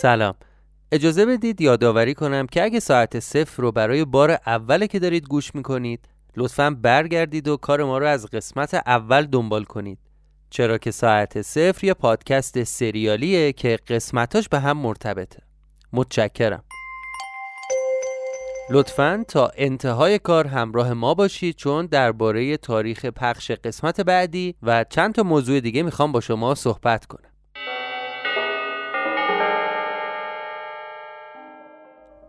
سلام. اجازه بدید یادآوری کنم که اگه ساعت صفر رو برای بار اوله که دارید گوش می‌کنید لطفا برگردید و کار ما رو از قسمت اول دنبال کنید. چرا که ساعت صفر یه پادکست سریالیه که قسمتاش به هم مرتبطه. متشکرم. لطفا تا انتهای کار همراه ما باشید چون درباره تاریخ پخش قسمت بعدی و چند تا موضوع دیگه می‌خوام با شما صحبت کنم.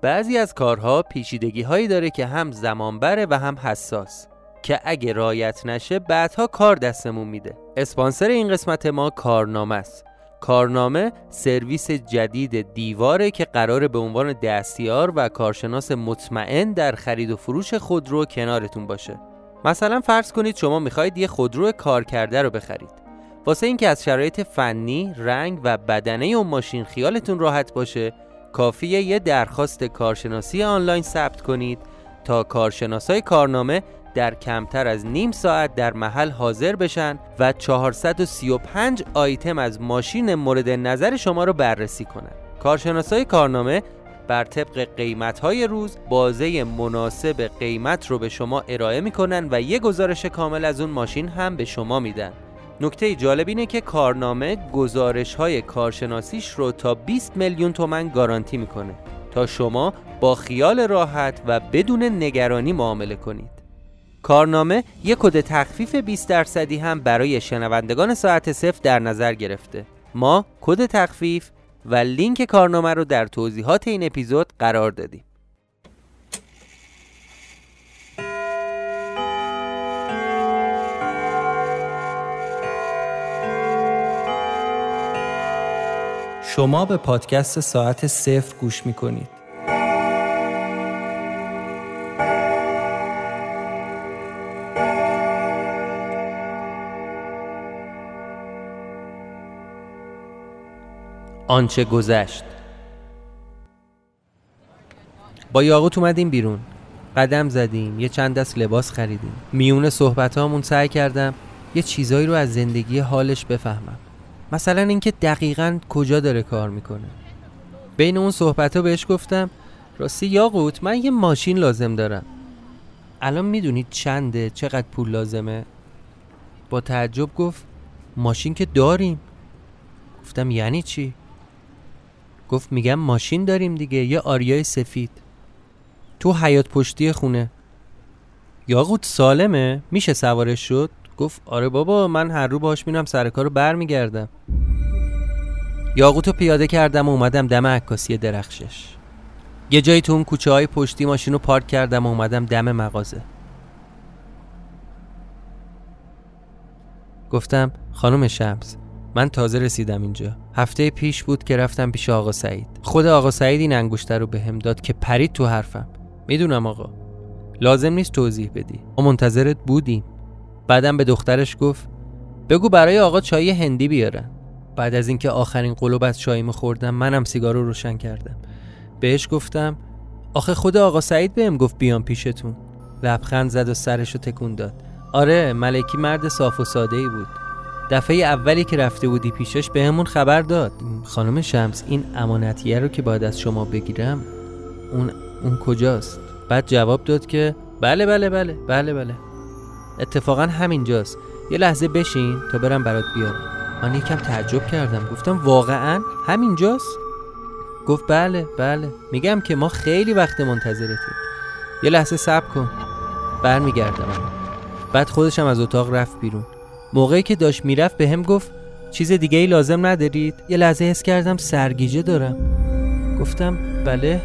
بعضی از کارها پیچیدگی هایی داره که هم زمان بره و هم حساس که اگه رایت نشه بعدها کار دستمون میده. اسپانسر این قسمت ما کارنامه است. کارنامه سرویس جدید دیواره که قرار به عنوان دستیار و کارشناس مطمئن در خرید و فروش خودرو کنارتون باشه. مثلا فرض کنید شما می‌خواید یه خودرو کار کرده رو بخرید. واسه اینکه از شرایط فنی، رنگ و بدنه اون ماشین خیالتون راحت باشه کافیه یه درخواست کارشناسی آنلاین ثبت کنید تا کارشناسای کارنامه در کمتر از نیم ساعت در محل حاضر بشن و 435 آیتم از ماشین مورد نظر شما رو بررسی کنند. کارشناسای کارنامه بر طبق قیمت های روز بازه مناسب قیمت رو به شما ارائه می‌کنن و یه گزارش کامل از اون ماشین هم به شما میدن نکته جالب اینه که کارنامه گزارش های کارشناسیش رو تا 20 میلیون تومن گارانتی می‌کنه. تا شما با خیال راحت و بدون نگرانی معامله کنید. کارنامه یک کد تخفیف 20 درصدی هم برای شنوندگان ساعت صفر در نظر گرفته. ما کد تخفیف و لینک کارنامه رو در توضیحات این اپیزود قرار دادیم. شما به پادکست ساعت صفر گوش می کنید. آنچه گذشت. با یاقوت اومدیم بیرون. قدم زدیم یه چند دست لباس خریدیم. میون صحبت هامون سعی کردم یه چیزایی رو از زندگی حالش بفهمم. مثلا اینکه دقیقا کجا داره کار می‌کنه. بین اون صحبت ها بهش گفتم راستی یاقوت من یه ماشین لازم دارم. الان می‌دونید چنده چقدر پول لازمه؟ با تعجب گفت ماشین که داریم. گفتم یعنی چی؟ گفت میگم ماشین داریم دیگه یه آریای سفید. تو حیات پشتی خونه. یاقوت سالمه؟ میشه سوارش شد؟ گفت آره بابا من هر رو باش میرم سر کارو برمیگردم. یاقوتو پیاده کردم و اومدم دم عکاسی درخشش. یه جایی تو اون کوچه های پشتی ماشین رو پارک کردم و اومدم دم مغازه. گفتم خانم شمس من تازه رسیدم اینجا. هفته پیش بود که رفتم پیش آقا سعید. خود آقا سعید این انگشتر رو بهم داد که پرید تو حرفم. می‌دونم آقا. لازم نیست توضیح بدی. ما منتظرت بودیم. بعدم به دخترش گفت بگو برای آقا چای هندی بیارن بعد از اینکه آخرین قلوب از چاییمو خوردم منم سیگار رو روشن کردم. بهش گفتم آخه خود آقا سعید بهم گفت بیام پیشتون. لبخند زد و سرشو تکون داد. آره ملکی مرد صاف و ساده ای بود. دفعه اولی که رفته بودی پیشش بهمون خبر داد. خانم شمس این امانتیه رو که باید از شما بگیرم اون اون کجاست؟ بعد جواب داد که بله بله بله بله بله. اتفاقا همینجاست. یه لحظه بشین تا برم برات بیارم. من یکم تعجب کردم. گفتم واقعا همینجاست؟ گفت بله بله. میگم که ما خیلی وقت منتظرتیم. یه لحظه صبر کن. برمیگردم. بعد خودشم از اتاق رفت بیرون. موقعی که داشت می‌رفت به هم گفت چیز دیگه ای لازم ندارید؟ یه لحظه حس کردم سرگیجه دارم. گفتم بله.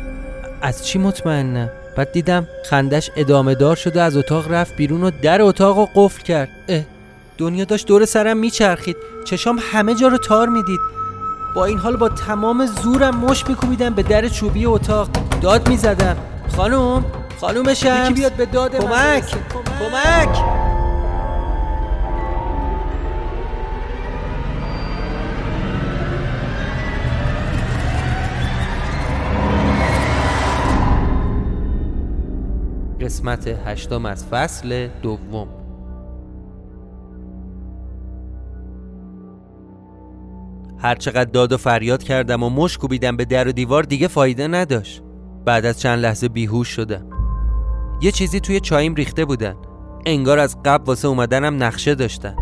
از چی مطمئنم؟ بعد دیدم خندش ادامه دار شده از اتاق رفت بیرون و در اتاق رو قفل کرد. اه دنیا داشت دور سرم میچرخید. چشام همه جا رو تار می‌دید. با این حال با تمام زورم مش میکوبیدم به در چوبی اتاق. داد می‌زدم. خانم خانم شمس. یکی بیاد به داد کمک. کمک. قسمت هشتم از فصل دوم. هرچقدر داد و فریاد کردم و مش کوبیدم به در و دیوار دیگه فایده نداشت. بعد از چند لحظه بیهوش شدم. یه چیزی توی چایم ریخته بودن. انگار از قبل واسه اومدنم نقشه داشتن.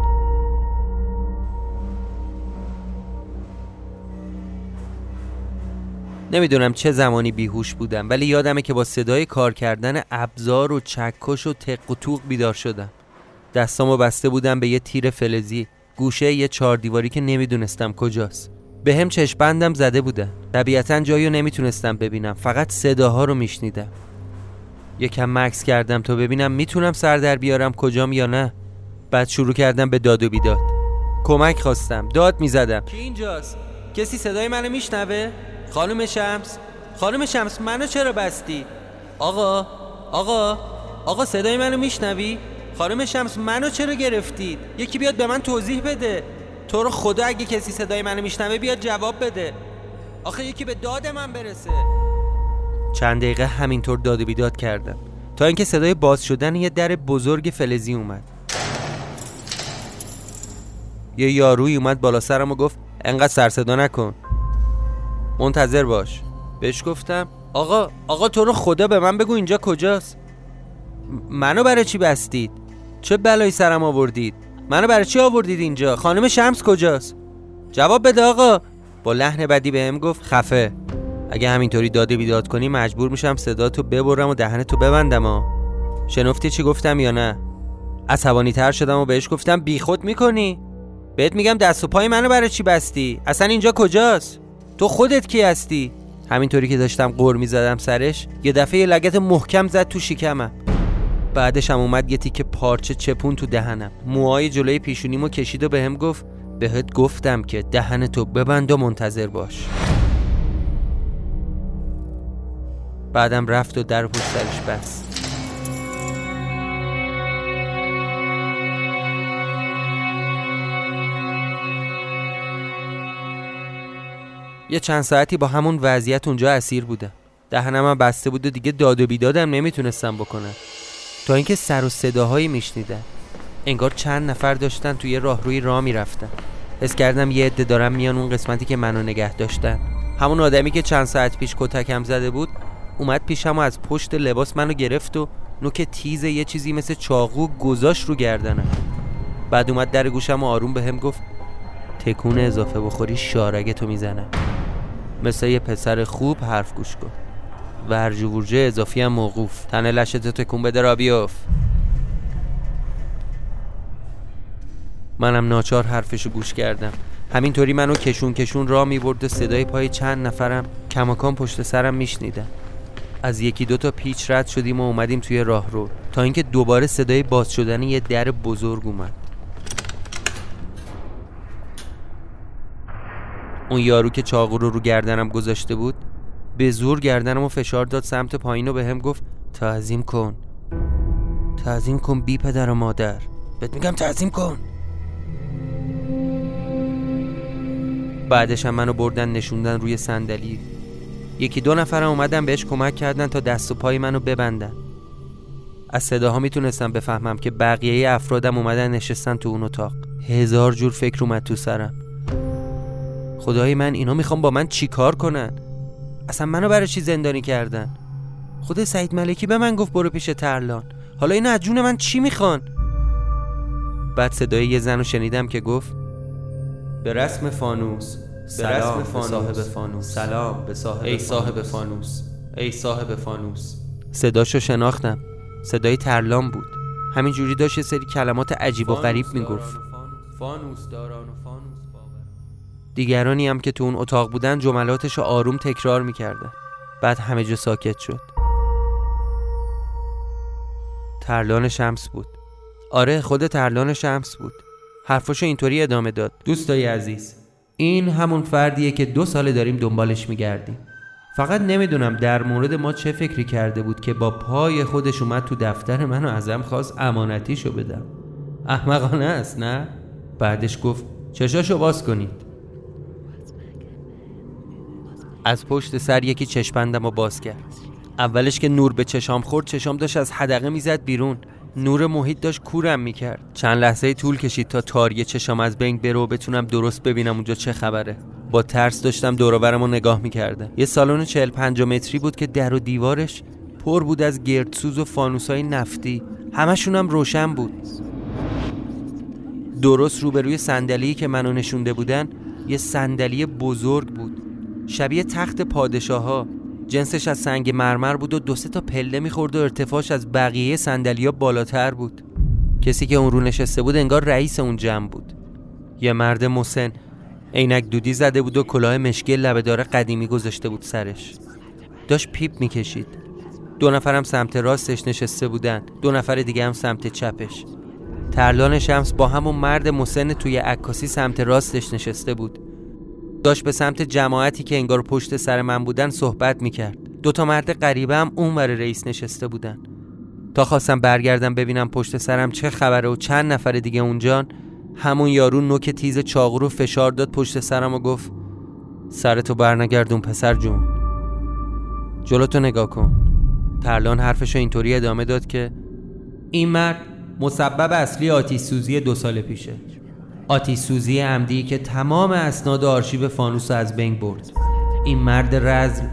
نمی‌دونم چه زمانی بیهوش بودم ولی یادمه که با صدای کار کردن ابزار و چکش و تق و توق بیدار شدم. دستامو بسته بودم به یه تیر فلزی. گوشه یه چهار دیواری که نمی‌دونستم کجاست. به هم چشپندم زده بودن طبیعتا جایی نمی‌تونستم ببینم. فقط صداها رو میشنیدم. یکم مکس کردم تا ببینم می‌تونم سر در بیارم کجام یا نه. بعد شروع کردم به داد و بیداد. کمک خواستم. داد می‌زدم. کی اینجاست؟ کسی صدای منو میشنوه؟ خانم شمس خانم شمس منو چرا بستی؟ آقا آقا آقا صدای منو میشنوی؟ خانم شمس منو چرا گرفتید؟ یکی بیاد به من توضیح بده. تو رو خدا اگه کسی صدای منو میشنوه بیاد جواب بده. آخه یکی به داد من برسه. چند دقیقه همینطور داد و بیداد کردم. تا اینکه صدای باز شدن یه در بزرگ فلزی اومد. یه یاروی اومد بالا سرم و گفت انقدر سر صدا نکن. منتظر باش. بهش گفتم آقا آقا تو رو خدا به من بگو اینجا کجاست. منو برای چی بستید؟ چه بلایی سرم آوردید؟ منو برای چی آوردید اینجا؟ خانم شمس کجاست؟ جواب بده آقا. با لحن بدی بهم گفت خفه. اگه همینطوری داده بیداد کنی مجبور میشم صدا تو ببرم و دهن تو ببندم ها شنفتی چی گفتم یا نه؟ عصبانی تر شدم و بهش گفتم بیخود می‌کنی. بهت میگم دست و پای منو برای چی بستی؟ اصلا اینجا کجاست؟ تو خودت کی هستی؟ همینطوری که داشتم قر می‌زدم سرش یه دفعه یه لگت محکم زد تو شکمم. بعدش هم اومد یه تیکه پارچه چپون تو دهنم. موهای جلوی پیشونیمو کشید و بهم گفت بهت گفتم که دهن تو ببند و منتظر باش. بعدم رفت و در پشت سرش بست. یه چند ساعتی با همون وضعیت اونجا اسیر بودم دهنم بسته بود و دیگه داد و بیدادم نمی‌تونستم بکنم. تا اینکه سر و صداهایی میشنیدن انگار چند نفر داشتن توی راهروی راه می‌رفتن. حس کردم یه عده دارم میان اون قسمتی که منو نگه داشتن. همون آدمی که چند ساعت پیش کتکم زده بود اومد پیشم و از پشت لباس منو گرفت و نوک تیز یه چیزی مثل چاقو گذاشت رو گردنم. بعد اومد در گوشم و آروم به هم گفت تکون اضافه بخوری شارگه تو می‌زنم. مثل یه پسر خوب حرف گوش کن. ورج ورجه اضافی هم موقوف. تن لشت تکون بده را بیاف منم ناچار حرفشو گوش کردم. همینطوری منو کشون کشون را می‌برد و صدای پای چند نفرم کماکان پشت سرم میشنیدم از یکی دو تا پیچ رد شدیم و اومدیم توی راه رو تا اینکه دوباره صدای باز شدن یه در بزرگ اومد. اون یارو که چاقو رو رو گردنم گذاشته بود به زور گردنم و فشار داد سمت پایین و به هم گفت تعظیم کن. تعظیم کن بی پدر و مادر. بهت میگم تعظیم کن. بعدش هم منو بردن نشوندن روی صندلی. یکی دو نفرم اومدن بهش کمک کردن تا دست و پای منو ببندن. از صداها می‌تونستم بفهمم که بقیه افرادم اومدن نشستن تو اون اتاق. هزار جور فکر اومد تو سرم. خدای من اینا می‌خوام با من چیکار کنن؟ اصلا منو برای چی زندانی کردن؟ خود سعید ملکی به من گفت برو پیش ترلان. حالا اینا از جون من چی می‌خوان؟ بعد صدای یه زن رو شنیدم که گفت به رسم فانوس به رسم فانوس. صاحب فانوس. سلام به صاحب ای صاحب فانوس. ای صاحب فانوس. صداشو شناختم. صدای ترلان بود. همینجوری داشت یه سری کلمات عجیب و غریب می‌گفت. فانوس. داران و فانوس دیگرانی هم که تو اون اتاق بودن جملاتش رو آروم تکرار می‌کردن بعد همه جا ساکت شد. ترلان شمس بود. آره خود ترلان شمس بود. حرفاشو اینطوری ادامه داد. دوستای عزیز این همون فردیه که دو ساله داریم دنبالش میگردیم. فقط نمی‌دونم در مورد ما چه فکری کرده بود که با پای خودش اومد تو دفتر منو ازم خواست امانتیشو بدم. احمقانه است نه؟ بعدش گفت چشاشو باز کنید. از پشت سر یکی چشپندم و باز کرد. اولش که نور به چشام خورد چشام داشت از حدقه می‌زد بیرون. نور محیط داشت کورم می‌کرد. چند لحظه طول کشید تا تاری چشام از بین بره و بتونم درست ببینم اونجا چه خبره. با ترس داشتم دوروبرم رو نگاه می‌کردم یه سالن 40 50 متری بود که در و دیوارش پر بود از گردسوز و فانوسای نفتی. همشون هم روشن بود. درست روبروی صندلی که منو نشونده بودن یه صندلی بزرگ بود. شبیه تخت پادشاه ها جنسش از سنگ مرمر بود و دو سه تا پله می‌خورد و ارتفاعش از بقیه ها بالاتر بود. کسی که اون رو نشسته بود انگار رئیس اون جمع بود. یه مرد مسن عینک دودی زده بود و کلاه مشکی لبهدار قدیمی گذاشته بود سرش. داشت پیپ می‌کشید. دو نفرم سمت راستش نشسته بودن دو نفر دیگه هم سمت چپش. ترلان شمس با همون مرد مسن توی عکاسی سمت راستش نشسته بود. داشت به سمت جماعتی که انگار پشت سر من بودن صحبت می‌کرد. دوتا مرد غریبه هم اون رئیس نشسته بودن. تا خواستم برگردم ببینم پشت سرم چه خبره و چند نفر دیگه اونجان همون یارو نوک تیز چاقو رو فشار داد پشت سرم و گفت سرتو برنگردون پسر جون. جلوتو نگاه کن. ترلان حرفشو اینطوری ادامه داد که این مرد مسبب اصلی آتیش سوزی دو سال پیشه. آتیش سوزی عمدی که تمام اسناد آرشیو فانوس از بین برد. این مرد رزم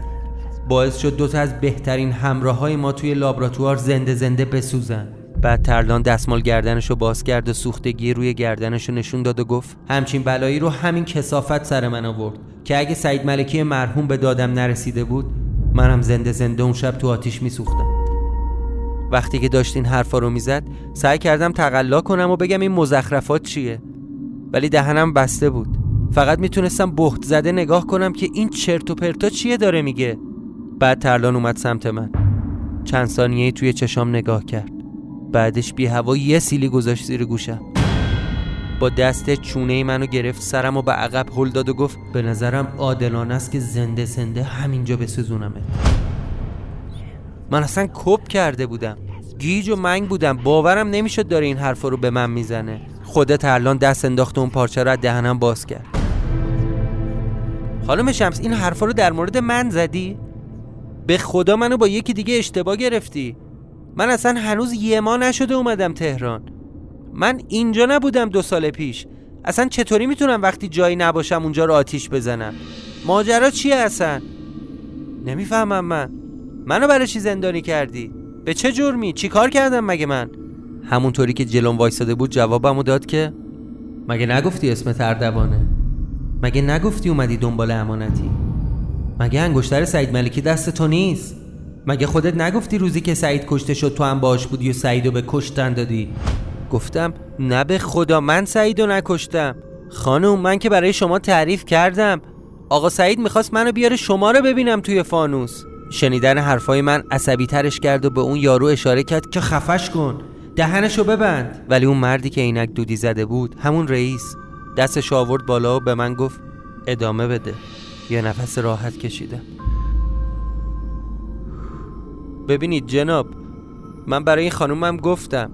باعث شد دوتا از بهترین همراه های ما توی لابراتوار زنده زنده بسوزن. بعد ترلان دستمال گردنشو باز کرد و سوختگی روی گردنشو نشون داد و گفت همچین بلایی رو همین کسافت سر من آورد که اگه سعید ملکی مرحوم به دادم نرسیده بود منم زنده زنده اون شب تو آتیش میسوختم. وقتی که داشت این حرفا رو می‌زد سعی کردم تقلا کنم و بگم این مزخرفات چیه. ولی دهنم بسته بود. فقط می‌تونستم بهت زده نگاه کنم که این چرت و پرتا چیه داره میگه. بعد ترلان اومد سمت من. چند ثانیه توی چشام نگاه کرد. بعدش بی هوا یه سیلی گذاشت زیر گوشم. با دست چونه منو گرفت سرم و به عقب هل داد و گفت به نظرم عادلانه است که زنده زنده همینجا بسوزونمه من اصلا کپ کرده بودم. گیج و منگ بودم. باورم نمی‌شد داره این حرفا رو به من می‌زنه. خود ترلان دست انداخت اون پارچه رو از دهنم باز کرد. خانم شمس این حرفا رو در مورد من زدی؟ به خدا منو با یکی دیگه اشتباه گرفتی. من اصلا هنوز یه ما نشده اومدم تهران. من اینجا نبودم دو سال پیش. اصلا چطوری می‌تونم وقتی جایی نباشم اونجا رو آتیش بزنم؟ ماجرا چیه اصلا؟ نمی‌فهمم من. منو برای چی زندانی کردی؟ به چه جرمی؟ چی کار کردم مگه من؟ همونطوری که جلون وایساده بود جوابمو داد که مگه نگفتی اسم تردوانه مگه نگفتی اومدی دنبال امانتی؟ مگه انگشتر سعید ملکی دست تو نیست؟ مگه خودت نگفتی روزی که سعید کشته شد تو هم باش بودی و سعیدو به کشتن دادی؟ گفتم نه به خدا من سعیدو نکشتم. خانم من که برای شما تعریف کردم. آقا سعید می‌خواست منو بیاره شما رو ببینم توی فانوس. شنیدن حرفای من عصبی ترش کرد و به اون یارو اشاره کرد که خفش کن. دهنشو ببند. ولی اون مردی که عینک دودی زده بود همون رئیس. دستش آورد بالا و به من گفت ادامه بده. یه نفس راحت کشیدم. ببینید جناب من برای این خانومم گفتم.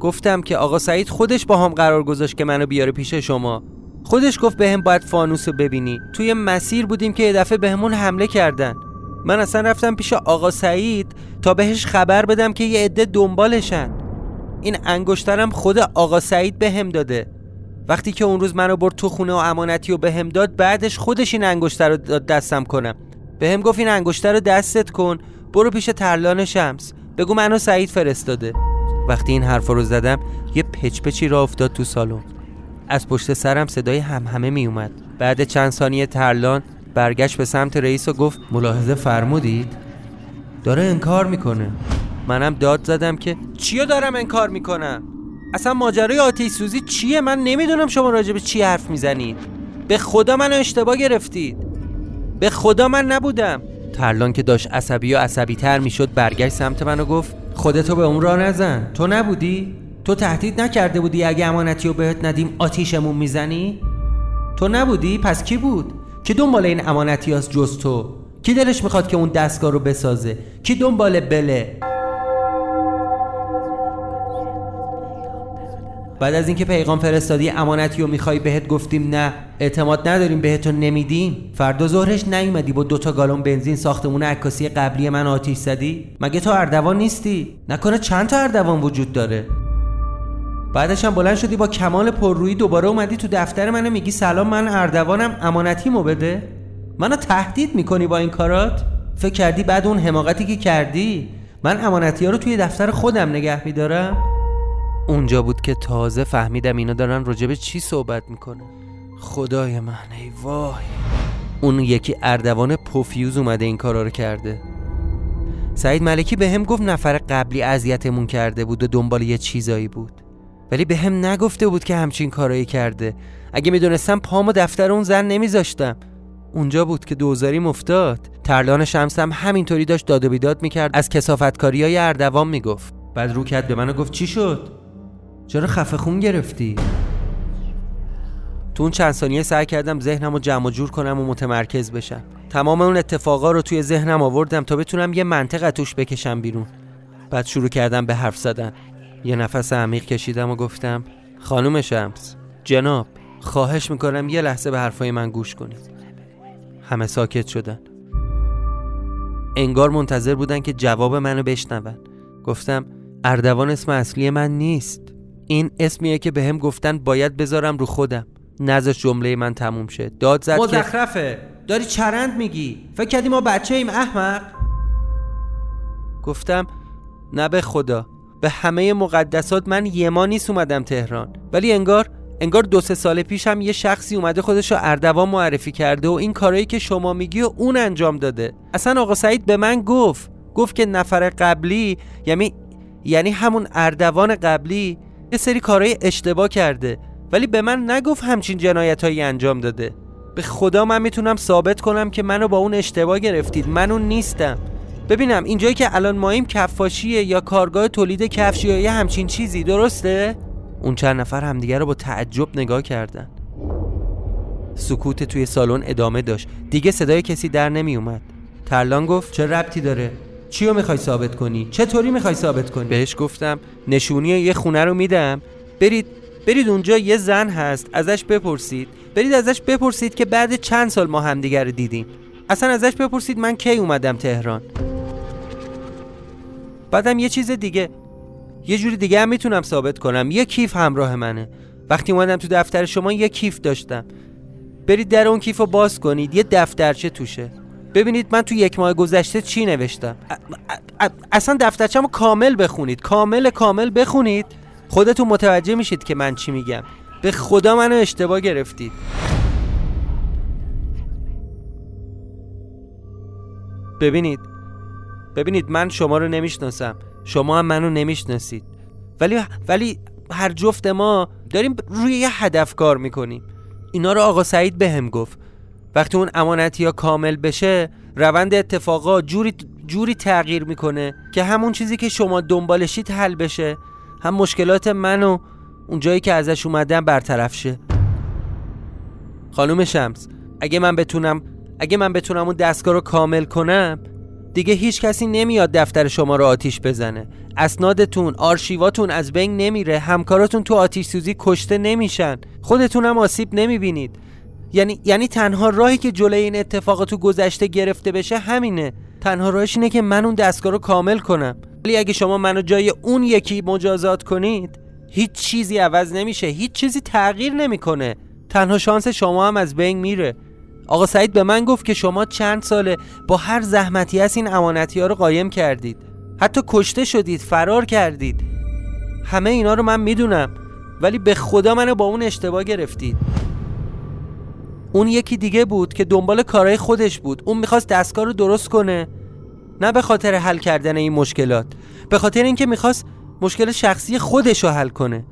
گفتم که آقا سعید خودش با هم قرار گذاشت که منو بیاره پیش شما. خودش گفت بهم باید فانوس رو ببینی. توی مسیر بودیم که یه دفعه بهمون حمله کردن. من اصلا رفتم پیش آقا سعید تا بهش خبر بدم که یه عده دنبالشن. این انگشترم خود آقا سعید بهم داده. وقتی که اون روز منو برد تو خونه و امانتی و بهم داد بعدش خودش این انگشتر رو دستم کنم. بهم گفت این انگشتر رو دستت کن برو پیش ترلان شمس. بگو منو سعید فرستاده. وقتی این حرف رو زدم یه پچ پچی را افتاد تو سالن. از پشت سرم صدای هم همه می اومد. بعد چند ثانیه ترلان برگشت به سمت رئیس و گفت ملاحظه فرمودید؟ داره انکار می‌کنه. منم داد زدم که چیو دارم انکار می‌کنم اصلا ماجرای آتیش سوزی چیه من نمی‌دونم شما راجع به چی حرف می‌زنید به خدا منو اشتباه گرفتید به خدا من نبودم ترلان که داشت عصبی و عصبی تر می‌شد برگشت سمت من و گفت خودتو به اون راه نزن تو نبودی؟ تو تهدید نکرده بودی اگه امانتی رو بهت ندیم آتیشمون می‌زنی؟ تو نبودی؟ پس کی بود؟ کی دنبال این امانتی هست جز تو؟ کی دلش می‌خواد که اون دستگاه رو بسازه؟ کی دنبال بله؟ بعد از اینکه پیغام فرستادی امانتی رو می‌خوای بهت گفتیم نه اعتماد نداریم بهتون نمیدیم. فردا ظهرش نیومدی با دوتا گالون بنزین ساختمون عکاسی قبلی من آتیش زدی؟ مگه تو اردوان نیستی؟ نکنه چند تا اردوان وجود داره؟ بعدش هم بلند شدی با کمال پررویی دوباره اومدی تو دفتر منو میگی سلام من اردوانم امانتیمو بده؟ منو تهدید می‌کنی با این کارات؟ فکر کردی بعد اون حماقتی که کردی؟ من امانتی رو توی دفتر خودم نگه میدارم؟ اونجا بود که تازه فهمیدم اینا دارن راجب چی صحبت می‌کنه خدای من ای وای. اون یکی اردوان پوفیوز اومده این کارا رو کرده. سعید ملکی به هم گفت نفر قبلی اذیتمون کرده بود و دنبال یه چیزایی بود. ولی به هم نگفته بود که همچین کارایی کرده. اگه می‌دونستم پامو دفتر اون زن نمیذاشتم. اونجا بود که دوزاری مفتاد ترلان شمس هم همینطوری داشت داد و بیداد می‌کرد. از کسافتکاری های اردوان می‌گفت. بعد رو کرد به منو گفت چی شد؟ چرا خفه خون گرفتی؟ تو اون چند ثانیه سعی کردم ذهنم رو جمع جور کنم و متمرکز بشم. تمام اون اتفاقا رو توی ذهنم آوردم تا بتونم یه منطق توش بکشم بیرون. بعد شروع کردم به حرف زدن. یه نفس عمیق کشیدم و گفتم خانم شمس جناب خواهش می‌کنم یه لحظه به حرفای من گوش کنید. همه ساکت شدن. انگار منتظر بودن که جواب منو بشنون. گفتم اردوان اسم اصلی من نیست. این اسمیه که بهم به گفتن باید بذارم رو خودم. نذاش جمله من تموم شه. داد زد مزخرفه. داری چرند میگی. فکر کردی ما بچه ایم احمق گفتم نه به خدا. به همه مقدسات من یه ما نیست اومدم تهران. ولی انگار انگار دو سه سال پیش هم یه شخصی اومده خودش رو اردوان معرفی کرده و این کارایی که شما میگی و اون انجام داده. اصلا آقا سعید به من گفت. گفت که نفر قبلی یعنی یعنی همون اردوان قبلی یه سری کارهای اشتباه کرده ولی به من نگفت همچین جنایتهایی انجام داده. به خدا من می‌تونم ثابت کنم که منو با اون اشتباه گرفتید. من اون نیستم. ببینم اینجایی که الان ماییم کفاشیه یا کارگاه تولید کفش یا یه همچین چیزی درسته؟ اون چند نفر همدیگه رو با تعجب نگاه کردن. سکوت توی سالن ادامه داشت. دیگه صدای کسی در نمی اومد ترلان گفت چه ربطی داره؟ چی رو می‌خوای ثابت کنی؟ چطوری می‌خوای ثابت کنی؟ بهش گفتم نشونی یه خونه رو میدم. برید برید اونجا یه زن هست ازش بپرسید. برید ازش بپرسید که بعد چند سال ما همدیگه رو دیدیم. اصلا ازش بپرسید من کی اومدم تهران. بعدم یه چیز دیگه یه جوری دیگه هم می‌تونم ثابت کنم. یه کیف همراه منه. وقتی اومدم تو دفتر شما یه کیف داشتم. برید در اون کیف رو باز کنید یه دفترچه توشه. ببینید من تو یک ماه گذشته چی نوشتم؟ اصلا دفترچه رو کامل بخونید. کامل کامل بخونید. خودتون متوجه میشید که من چی میگم. به خدا منو اشتباه گرفتید. ببینید. ببینید من شما رو نمی‌شناسم. شما هم منو نمی‌شناسید. ولی ولی هر جفت ما داریم روی یه هدف کار می‌کنیم. اینا رو آقا سعید بهم هم گفت. وقتی اون امانتی ها کامل بشه روند اتفاقا جوری جوری تغییر می‌کنه که همون چیزی که شما دنبالشید حل بشه. هم مشکلات منو اون جایی که ازش اومدم برطرف شه. خانم شمس اگه من بتونم اگه من بتونم اون دستگاه رو کامل کنم دیگه هیچ کسی نمیاد دفتر شما رو آتیش بزنه. اسنادتون آرشیواتون از بین نمیره. همکاراتون تو آتیش سوزی کشته نمیشن. خودتون هم آسیب نمی‌بینید. یعنی یعنی تنها راهی که جلوی این اتفاق تو گذشته گرفته بشه همینه. تنها راهش اینه که من اون دستگاه رو کامل کنم. ولی اگه شما منو جای اون یکی مجازات کنید هیچ چیزی عوض نمیشه. هیچ چیزی تغییر نمی‌کنه. تنها شانس شما هم از بین میره. آقا سعید به من گفت که شما چند ساله با هر زحمتی از این امانتی ها رو قایم کردید. حتی کشته شدید فرار کردید. همه اینا رو من می‌دونم. ولی به خدا منو با اون اشتباه گرفتید. اون یکی دیگه بود که دنبال کارهای خودش بود. اون می‌خواست دستگاه رو درست کنه. نه به خاطر حل کردن این مشکلات. به خاطر اینکه می‌خواست مشکل شخصی خودش رو حل کنه.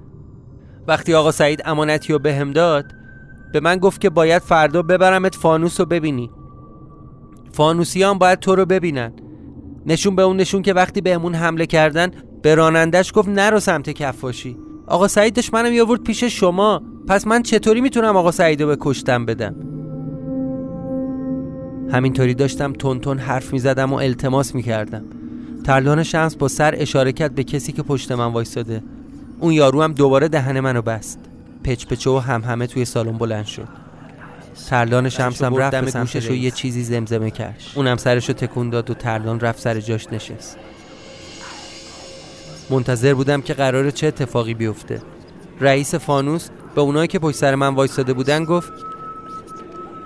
وقتی آقا سعید امانتی رو بهم داد به من گفت که باید فردا ببرمت فانوس رو ببینی. فانوسی هم باید تو رو ببینن. نشون به اون نشون که وقتی بهمون حمله کردن به رانندش گفت نرو سمت کفاشی. آقا سعید داشت منم یاورد پیش شما. پس من چطوری می‌تونم آقا سعید رو به کشتم بدم؟ همینطوری داشتم تون تون حرف می‌زدم و التماس می‌کردم. ترلان شمس با سر اشاره کرد به کسی که پشت من وایستاده اون یارو هم دوباره دهن منو بست. پچ پچه و هم همه توی سالن بلند شد. ترلان شمسم رفت به گوشش و یه چیزی زمزمه کرد اونم سرشو تکون داد و ترلان رفت سر جاش نشست. منتظر بودم که قراره چه اتفاقی بیفته. رئیس فانوس به اونایی که پشت سر من وایستاده بودن گفت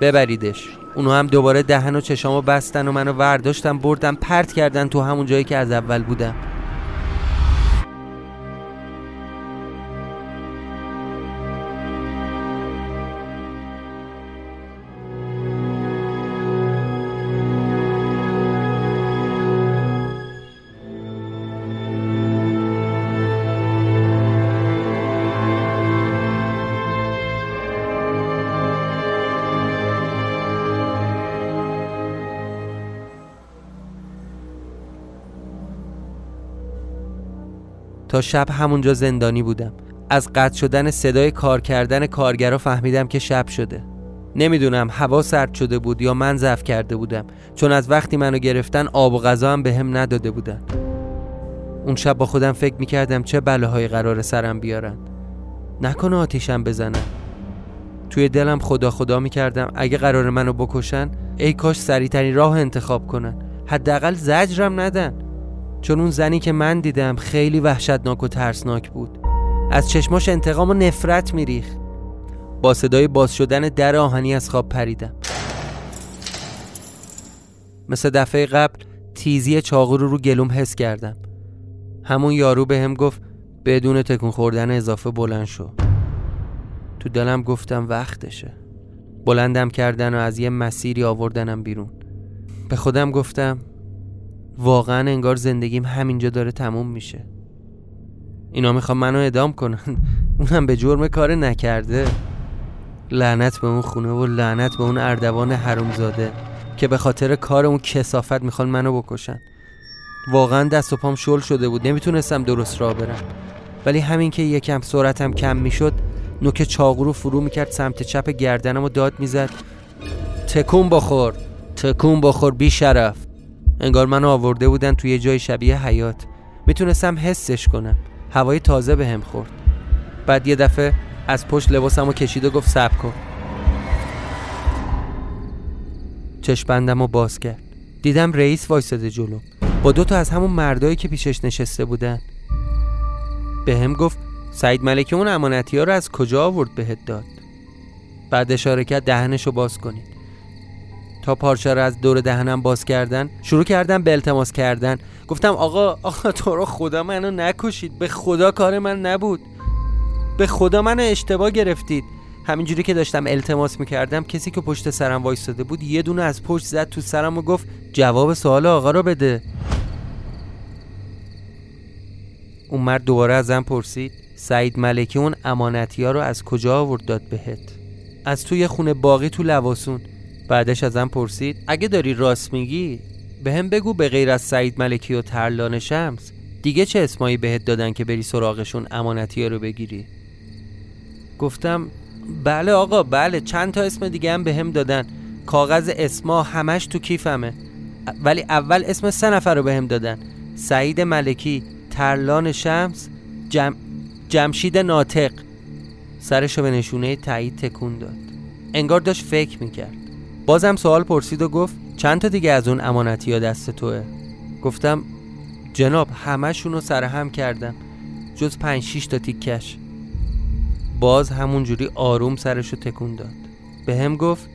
ببریدش. اونو هم دوباره دهن و چشامو بستن و منو ورداشتن بردن پرت کردن تو همون جایی که از اول بودم. شب همونجا زندانی بودم. از قطع شدن صدای کار کردن کارگرا فهمیدم که شب شده. نمی‌دونم هوا سرد شده بود یا من ضعف کرده بودم. چون از وقتی منو گرفتن آب و غذا هم به هم نداده بودن. اون شب با خودم فکر می‌کردم چه بلاهایی قرار سرم بیارن. نکنه آتیشم بزنن. توی دلم خدا خدا می‌کردم اگه قرار منو بکشن ای کاش سریعترین راه انتخاب کنن. حداقل زجرم ندن. چون اون زنی که من دیدم خیلی وحشتناک و ترسناک بود. از چشماش انتقام و نفرت میریخ با صدای باز شدن در آهنی از خواب پریدم. مثل دفعه قبل تیزی چاقو رو رو گلوم حس کردم. همون یارو به هم گفت بدون تکون خوردن اضافه بلند شو. تو دلم گفتم وقتشه. بلندم کردن و از یه مسیری آوردنم بیرون. به خودم گفتم واقعا انگار زندگیم همینجا داره تموم میشه. اینا می‌خوام منو ادام کنن. اونم به جرم کار نکرده. لعنت به اون خونه و لعنت به اون اردوان حرومزاده که به خاطر کار اون کسافت می‌خوان منو بکشن. واقعا دست و پام شل شده بود. نمی‌تونستم درست راه برم. ولی همین که یکم سرعتم کم می‌شد نوک چاقو رو فرو می‌کرد سمت چپ گردنم و داد می‌زد. تکون بخور. تکون بخور بی شرف انگار منو آورده بودن توی جای شبیه حیات می‌تونستم حسش کنم. هوای تازه به هم خورد. بعد یه دفعه از پشت لباسم و کشید و گفت سب کن. چشپندم و باز کرد. دیدم رئیس وایستده جلو. با دو تا از همون مردایی که پیشش نشسته بودن. به هم گفت سعید ملکی اون امانتی ها رو از کجا آورد بهت داد؟ بعد اشاره کرد دهنش رو باز کنید. تا پارچه رو از دور دهنم باز کردن شروع کردم به التماس کردن. گفتم آقا آقا تو رو خدا منو نکشید. به خدا کار من نبود. به خدا منو اشتباه گرفتید. همینجوری که داشتم التماس می‌کردم کسی که پشت سرم وایستاده بود یه دونه از پشت زد تو سرم و گفت جواب سوال آقا رو بده. اون مرد دوباره ازم پرسید سعید ملکی اون امانتی ها رو از کجا آورد داد بهت؟ از توی خونه باقی تو لواسون. بعدش ازم پرسید اگه داری راست میگی به هم بگو به غیر از سعید ملکی و ترلان شمس دیگه چه اسمایی بهت دادن که بری سراغشون امانتی رو بگیری؟ گفتم بله آقا بله چند تا اسم دیگه هم به هم دادن. کاغذ اسما همش تو کیفمه. ولی اول اسم سه نفر رو به هم دادن. سعید ملکی ترلان شمس جم... جمشید ناطق. سرشو به نشونه تایید تکون داد. انگار داشت فکر می‌کرد. بازم سوال پرسید و گفت چند تا دیگه از اون امانتی ها دست توه گفتم جناب همشون رو سرهم کردم جز پنج شیش تا تیکش باز همونجوری آروم سرشو تکون داد به هم گفت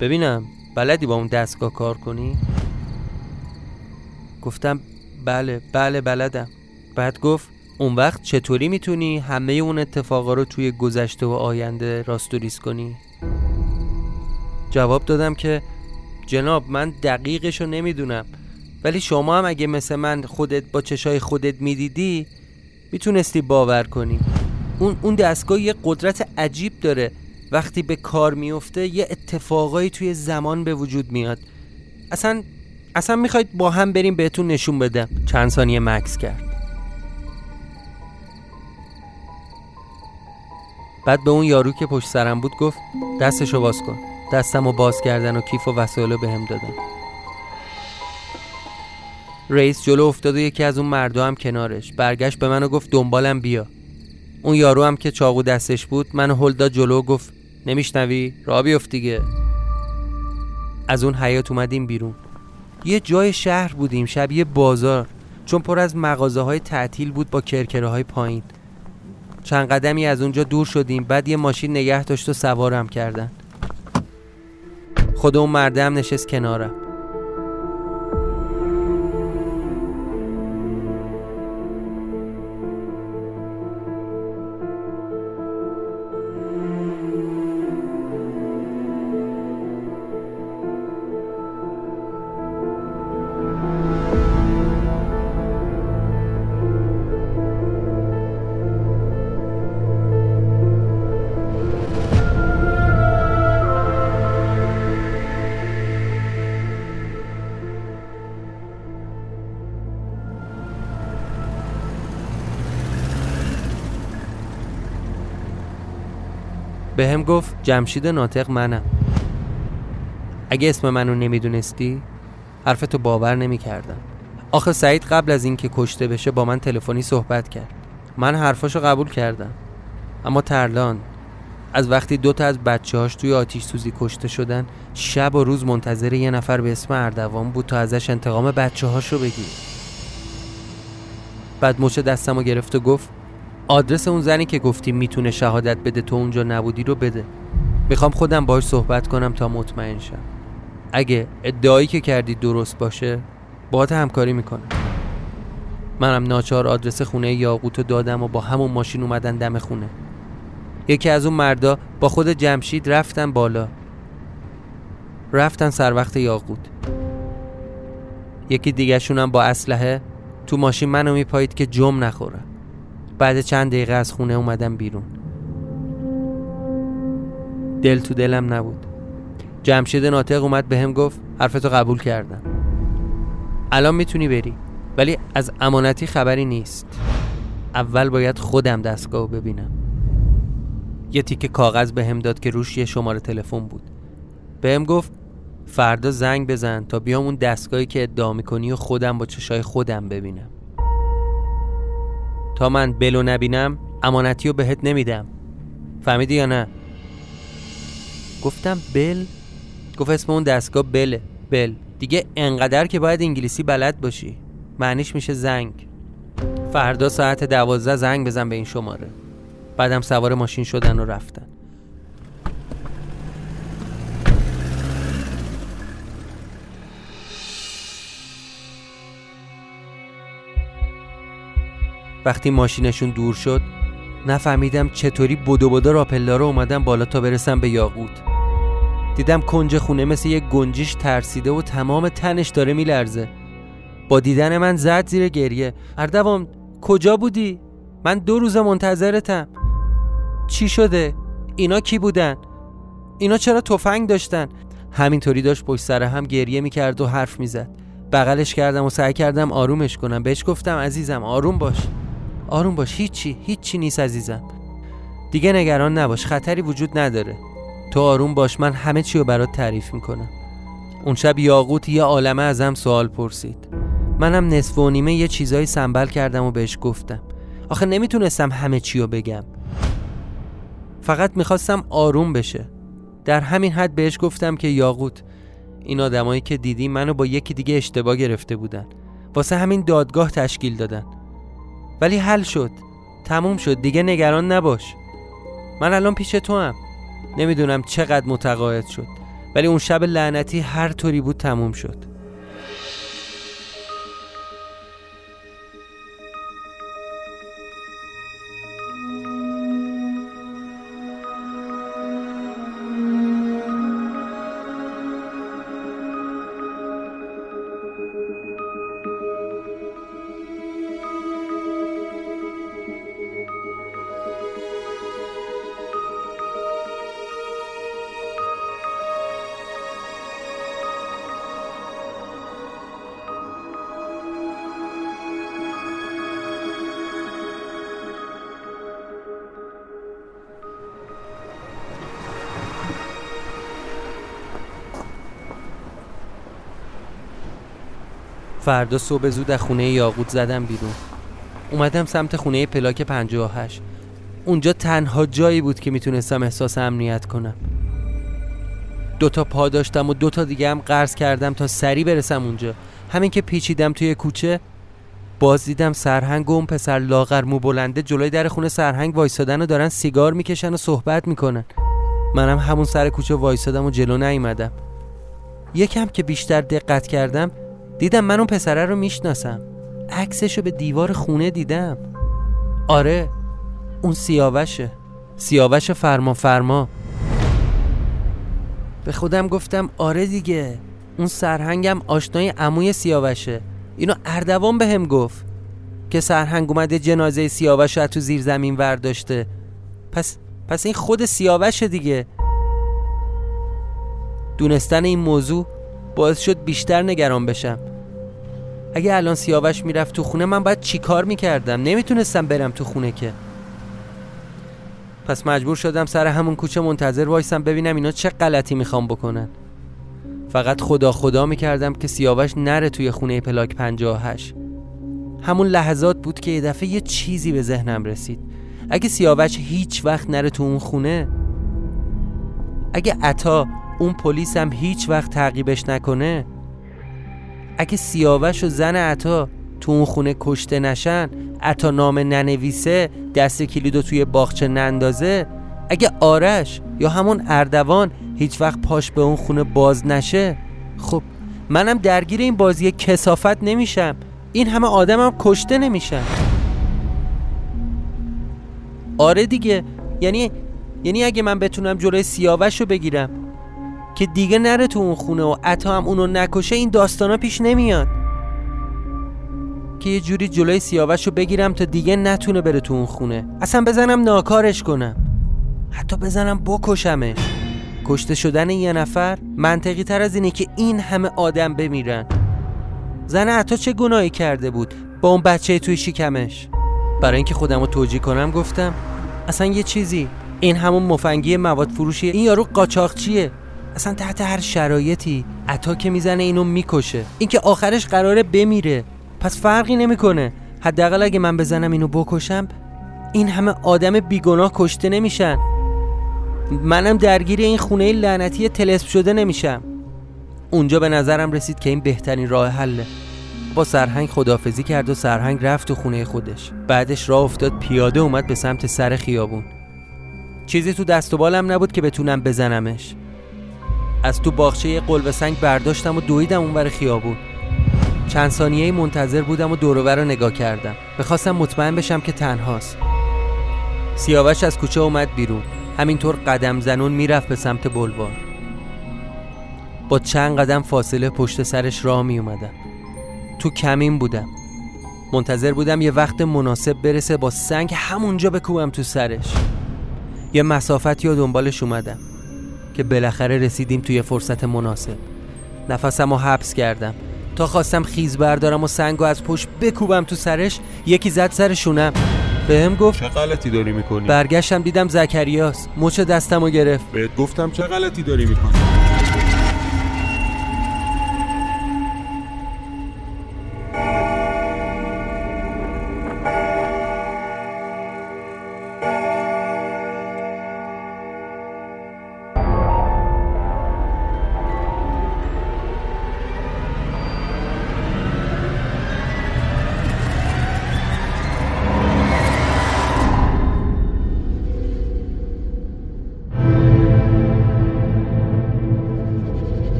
ببینم بلدی با اون دستگاه کار کنی؟ گفتم بله بله بلدم بعد گفت اون وقت چطوری می‌تونی همه اون اتفاقا رو توی گذشته و آینده راستوریز کنی؟ جواب دادم که جناب من دقیقشو نمی‌دونم. ولی شما هم اگه مثل من خودت با چشای خودت می‌دیدی می‌تونستی باور کنی. اون, اون دستگاه یه قدرت عجیب داره. وقتی به کار میفته یه اتفاقایی توی زمان به وجود میاد. اصلا اصلا می‌خواید با هم بریم بهتون نشون بدم. چند ثانیه مکس کرد. بعد به اون یارو که پشت سرم بود گفت دستشو باز کن. دستم رو باز کردن و کیف و وسایل رو بهم دادن. رئیس جلو افتاد و یکی از اون مردا هم کنارش. برگشت به من و گفت دنبالم بیا. اون یارو هم که چاقو دستش بود منو هل داد جلو و گفت نمیشنوی؟ را بیفت دیگه. از اون حیات اومدیم بیرون. یه جای شهر بودیم شبیه بازار. چون پر از مغازه های تعطیل بود با کرکره های پایین. چند قدمی از اونجا دور شدیم بعد یه ماشین نگه داشت و سوارم کردن. خود اون مرده نشست کنارم به هم گفت جمشید ناطق منم. اگه اسم منو نمی‌دونستی حرفتو باور نمی‌کردم. آخه سعید قبل از اینکه کشته بشه با من تلفنی صحبت کرد. من حرفاشو قبول کردم. اما ترلان از وقتی دوتا از بچه هاش توی آتیش سوزی کشته شدن شب و روز منتظر یه نفر به اسم اردوان بود تا ازش انتقام بچه هاشو بگیر بعد مچ دستم گرفت و گفت آدرس اون زنی که گفتی می‌تونه شهادت بده تو اونجا نبودی رو بده. می‌خوام خودم باش صحبت کنم تا مطمئن شم. اگه ادعایی که کردی درست باشه باهات همکاری می‌کنم. منم ناچار آدرس خونه یاقوت رو دادم و با همون ماشین اومدن دم خونه. یکی از اون مردا با خود جمشید رفتن بالا. رفتن سر وقت یاقوت. یکی دیگه شونم با اسلحه تو ماشین منو میپایید که جم نخوره بعد چند دقیقه از خونه اومدم بیرون. دل تو دلم نبود. جمشید ناطق اومد به هم گفت حرفتو قبول کردم. الان می‌تونی بری ولی از امانتی خبری نیست. اول باید خودم دستگاه ببینم. یه تیکه کاغذ به هم داد که روش یه شماره تلفن بود. به هم گفت فردا زنگ بزن تا بیام اون دستگاهی که ادعا می‌کنی و خودم با چشای خودم ببینم. تا من بلو نبینم امانتی رو بهت نمیدم. فهمیدی یا نه؟ گفتم بل؟ گفت اسم اون دستگاه بله بل. دیگه انقدر که باید انگلیسی بلد باشی. معنیش میشه زنگ. فردا ساعت دوازده زنگ بزن به این شماره. بعدم سوار ماشین شدن و رفتن. وقتی ماشینشون دور شد نفهمیدم چطوری بدو بدو راپلا رو اومدم بالا تا برسم به یاقوت دیدم کنج خونه مثل یه گنجیش ترسیده و تمام تنش داره میلرزه با دیدن من زد زیر گریه اردوام کجا بودی؟ من دو روز منتظرتم چی شده؟ اینا کی بودن؟ اینا چرا تفنگ داشتن؟ همینطوری داشت پشت سر هم گریه می‌کرد و حرف می‌زد بغلش کردم و سعی کردم آرومش کنم بهش گفتم عزیزم آروم باش آروم باش هیچی هیچی نیست عزیزم. دیگه نگران نباش خطری وجود نداره. تو آروم باش من همه چی رو برات تعریف می‌کنم. اون شب یاقوت یه عالمه ازم سوال پرسید. منم نصف و نیمه یه چیزایی سنبل کردم و بهش گفتم. آخه نمی‌تونستم همه چی رو بگم. فقط می‌خواستم آروم بشه. در همین حد بهش گفتم که یاقوت این آدمایی که دیدی منو با یکی دیگه اشتباه گرفته بودن. واسه همین دادگاه تشکیل دادن. ولی حل شد. تموم شد. دیگه نگران نباش. من الان پیش تو هم نمی‌دونم چقدر متقاعد شد. ولی اون شب لعنتی هر طوری بود تموم شد. فردا صبح زود از خونه یاقوت زدم بیرون. اومدم سمت خونه پلاک 58 اونجا تنها جایی بود که می‌تونستم احساس امنیت کنم. دوتا پا داشتم و دوتا دیگه هم قرض کردم تا سری برسم اونجا. همین که پیچیدم توی کوچه باز دیدم سرهنگ و اون پسر لاغر مو بلنده جلوی در خونه سرهنگ وایسادن و دارن سیگار می‌کشن و صحبت می‌کنن. منم همون سر کوچه وایسادم و جلو نیومدم. یکم که بیشتر دقت کردم دیدم من اون پسره رو می‌شناسم. عکسشو به دیوار خونه دیدم. آره اون سیاوشه. سیاوش فرما فرما. به خودم گفتم آره دیگه اون سرهنگم آشنای عموی سیاوشه. اینو اردوان به هم گفت که سرهنگ اومده جنازه سیاوش رو تو زیر زمین ورداشته. پس پس این خود سیاوشه دیگه. دونستن این موضوع باعث شد بیشتر نگران بشم. اگه الان سیاوش می‌رفت تو خونه من باید چیکار می‌کردم؟ نمی‌تونستم برم تو خونه که. پس مجبور شدم سر همون کوچه منتظر وایسم ببینم اینا چه غلطی می‌خوام بکنن. فقط خدا خدا می‌کردم که سیاوش نره توی خونه پلاک 58 همون لحظات بود که یه دفعه یه چیزی به ذهنم رسید. اگه سیاوش هیچ وقت نره تو اون خونه اگه عطا اون پلیس هم هیچ وقت تعقیبش نکنه؟ اگه سیاوش و زن عطا تو اون خونه کشته نشن عطا نام ننویسه دست کلیدو توی باغچه نندازه اگه آرش یا همون اردوان هیچ وقت پاش به اون خونه باز نشه؟ خب منم درگیر این بازی کسافت نمیشم. این همه آدمم کشته نمیشم آره دیگه یعنی یعنی اگه من بتونم جلوی سیاوش رو بگیرم که دیگه نره تو اون خونه و عطا هم اونو نکشه این داستانا پیش نمیاد. که یه جوری جلوی سیاوش رو بگیرم تا دیگه نتونه بره تو اون خونه. اصلا بزنم ناکارش کنم. حتی بزنم بکشمش. کشته شدن یه نفر منطقی تر از اینه که این همه آدم بمیرن. زن عطا چه گناهی کرده بود؟ با اون بچه توی شکمش. برای اینکه خودم رو توجیه کنم گفتم اصلا یه چیزی. این همون مفنگی مواد فروشیه این یارو قاچاقچیه. اصلا تحت هر شرایطی عطا که می‌زنه اینو می‌کشه. اینکه آخرش قراره بمیره. پس فرقی نمی‌کنه. حداقل اگه من بزنم اینو بکشم این همه آدم بیگناه کشته نمیشن. منم درگیر این خونه لعنتی تلسپ شده نمیشم. اونجا به نظرم رسید که این بهترین راه حله. با سرهنگ خدافزی کرد و سرهنگ رفت تو خونه خودش. بعدش راه افتاد پیاده اومد به سمت سر خیابون. چیزی تو دست و بالم نبود که بتونم بزنمش. از تو باغچه قلب سنگ برداشتم و دویدم اونور خیابون. چند ثانیه منتظر بودم و دورور رو نگاه کردم. بخواستم مطمئن بشم که تنهاست. سیاوش از کوچه اومد بیرون. همینطور قدم زنون می‌رفت به سمت بلوار. با چند قدم فاصله پشت سرش راه می اومدم تو کمین بودم. منتظر بودم یه وقت مناسب برسه با سنگ همونجا بکوبم تو سرش. یه مسافتی یا دنبالش اومدم. که بالاخره رسیدیم توی فرصت مناسب. نفسم رو حبس کردم. تا خواستم خیز بردارم و سنگ از پشت بکوبم تو سرش یکی زد سر شونم. به هم گفت چه غلطی داری می‌کنی؟ برگشتم دیدم زکریاس مچ دستم رو گرفت. بهت گفتم چه غلطی داری می‌کنی؟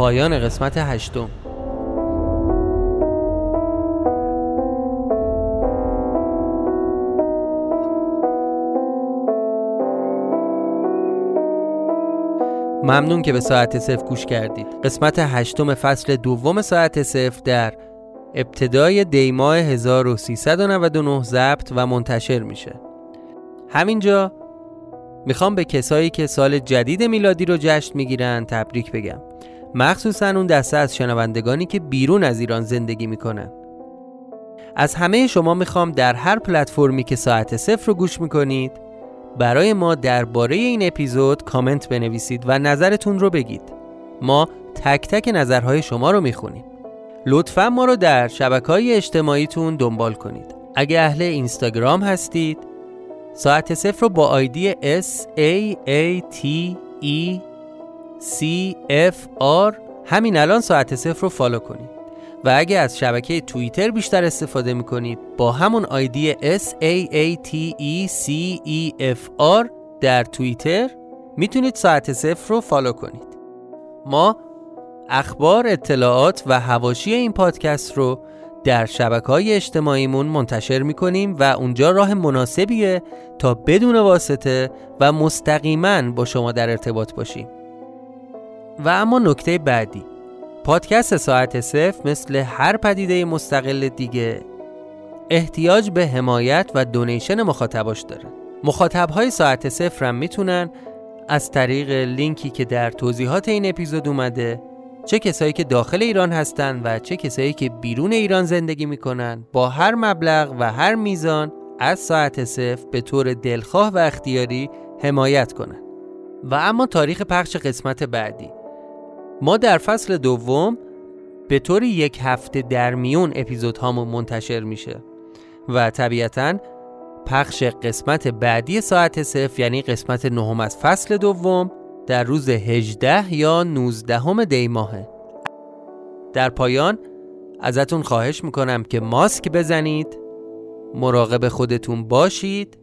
پایان قسمت هشتم. ممنون که به ساعت صفر گوش کردید. قسمت هشتم فصل دوم ساعت صفر در ابتدای دیماه 1399 ضبط و منتشر میشه. همینجا می‌خوام به کسایی که سال جدید میلادی رو جشن می‌گیرن تبریک بگم. مخصوصا اون دسته از شنوندگانی که بیرون از ایران زندگی می‌کنن. از همه شما می‌خوام در هر پلتفرمی که ساعت صفر رو گوش می‌کنید برای ما درباره این اپیزود کامنت بنویسید و نظرتون رو بگید. ما تک تک نظرهای شما رو می‌خونیم. لطفا ما رو در شبکه های اجتماعیتون دنبال کنید. اگه اهل اینستاگرام هستید ساعت صفر رو با ID S A A T E C F R. همین الان ساعت صفر رو follow کنید. و اگه از شبکه توییتر بیشتر استفاده می‌کنید با همون ID S A A T E C E F R در توییتر می‌تونید ساعت صفر رو follow کنید. ما اخبار اطلاعات و حواشی این پادکست رو در شبکه های اجتماعیمون منتشر می‌کنیم و اونجا راه مناسبیه تا بدون واسطه و مستقیما با شما در ارتباط باشیم. و اما نکته بعدی. پادکست ساعت صفر مثل هر پدیده مستقل دیگه احتیاج به حمایت و دونیشن مخاطباش داره. مخاطبهای ساعت صفر هم می‌تونن از طریق لینکی که در توضیحات این اپیزود اومده چه کسایی که داخل ایران هستن و چه کسایی که بیرون ایران زندگی می‌کنن با هر مبلغ و هر میزان از ساعت صفر به طور دلخواه و اختیاری حمایت کنن. و اما تاریخ پخش قسمت بعدی. ما در فصل دوم به طور یک هفته در میون اپیزودهامون منتشر میشه و طبیعتا پخش قسمت بعدی ساعت صفر یعنی قسمت نهم از فصل دوم در روز 18 یا 19 دی ماهه. در پایان ازتون خواهش می‌کنم که ماسک بزنید مراقب خودتون باشید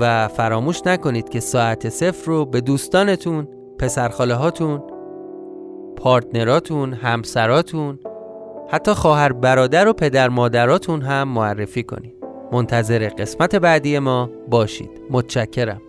و فراموش نکنید که ساعت صفر رو به دوستانتون پسرخاله هاتون پارتنراتون همسراتون حتی خواهر برادر و پدر مادراتون هم معرفی کنید. منتظر قسمت بعدی ما باشید. متشکرم.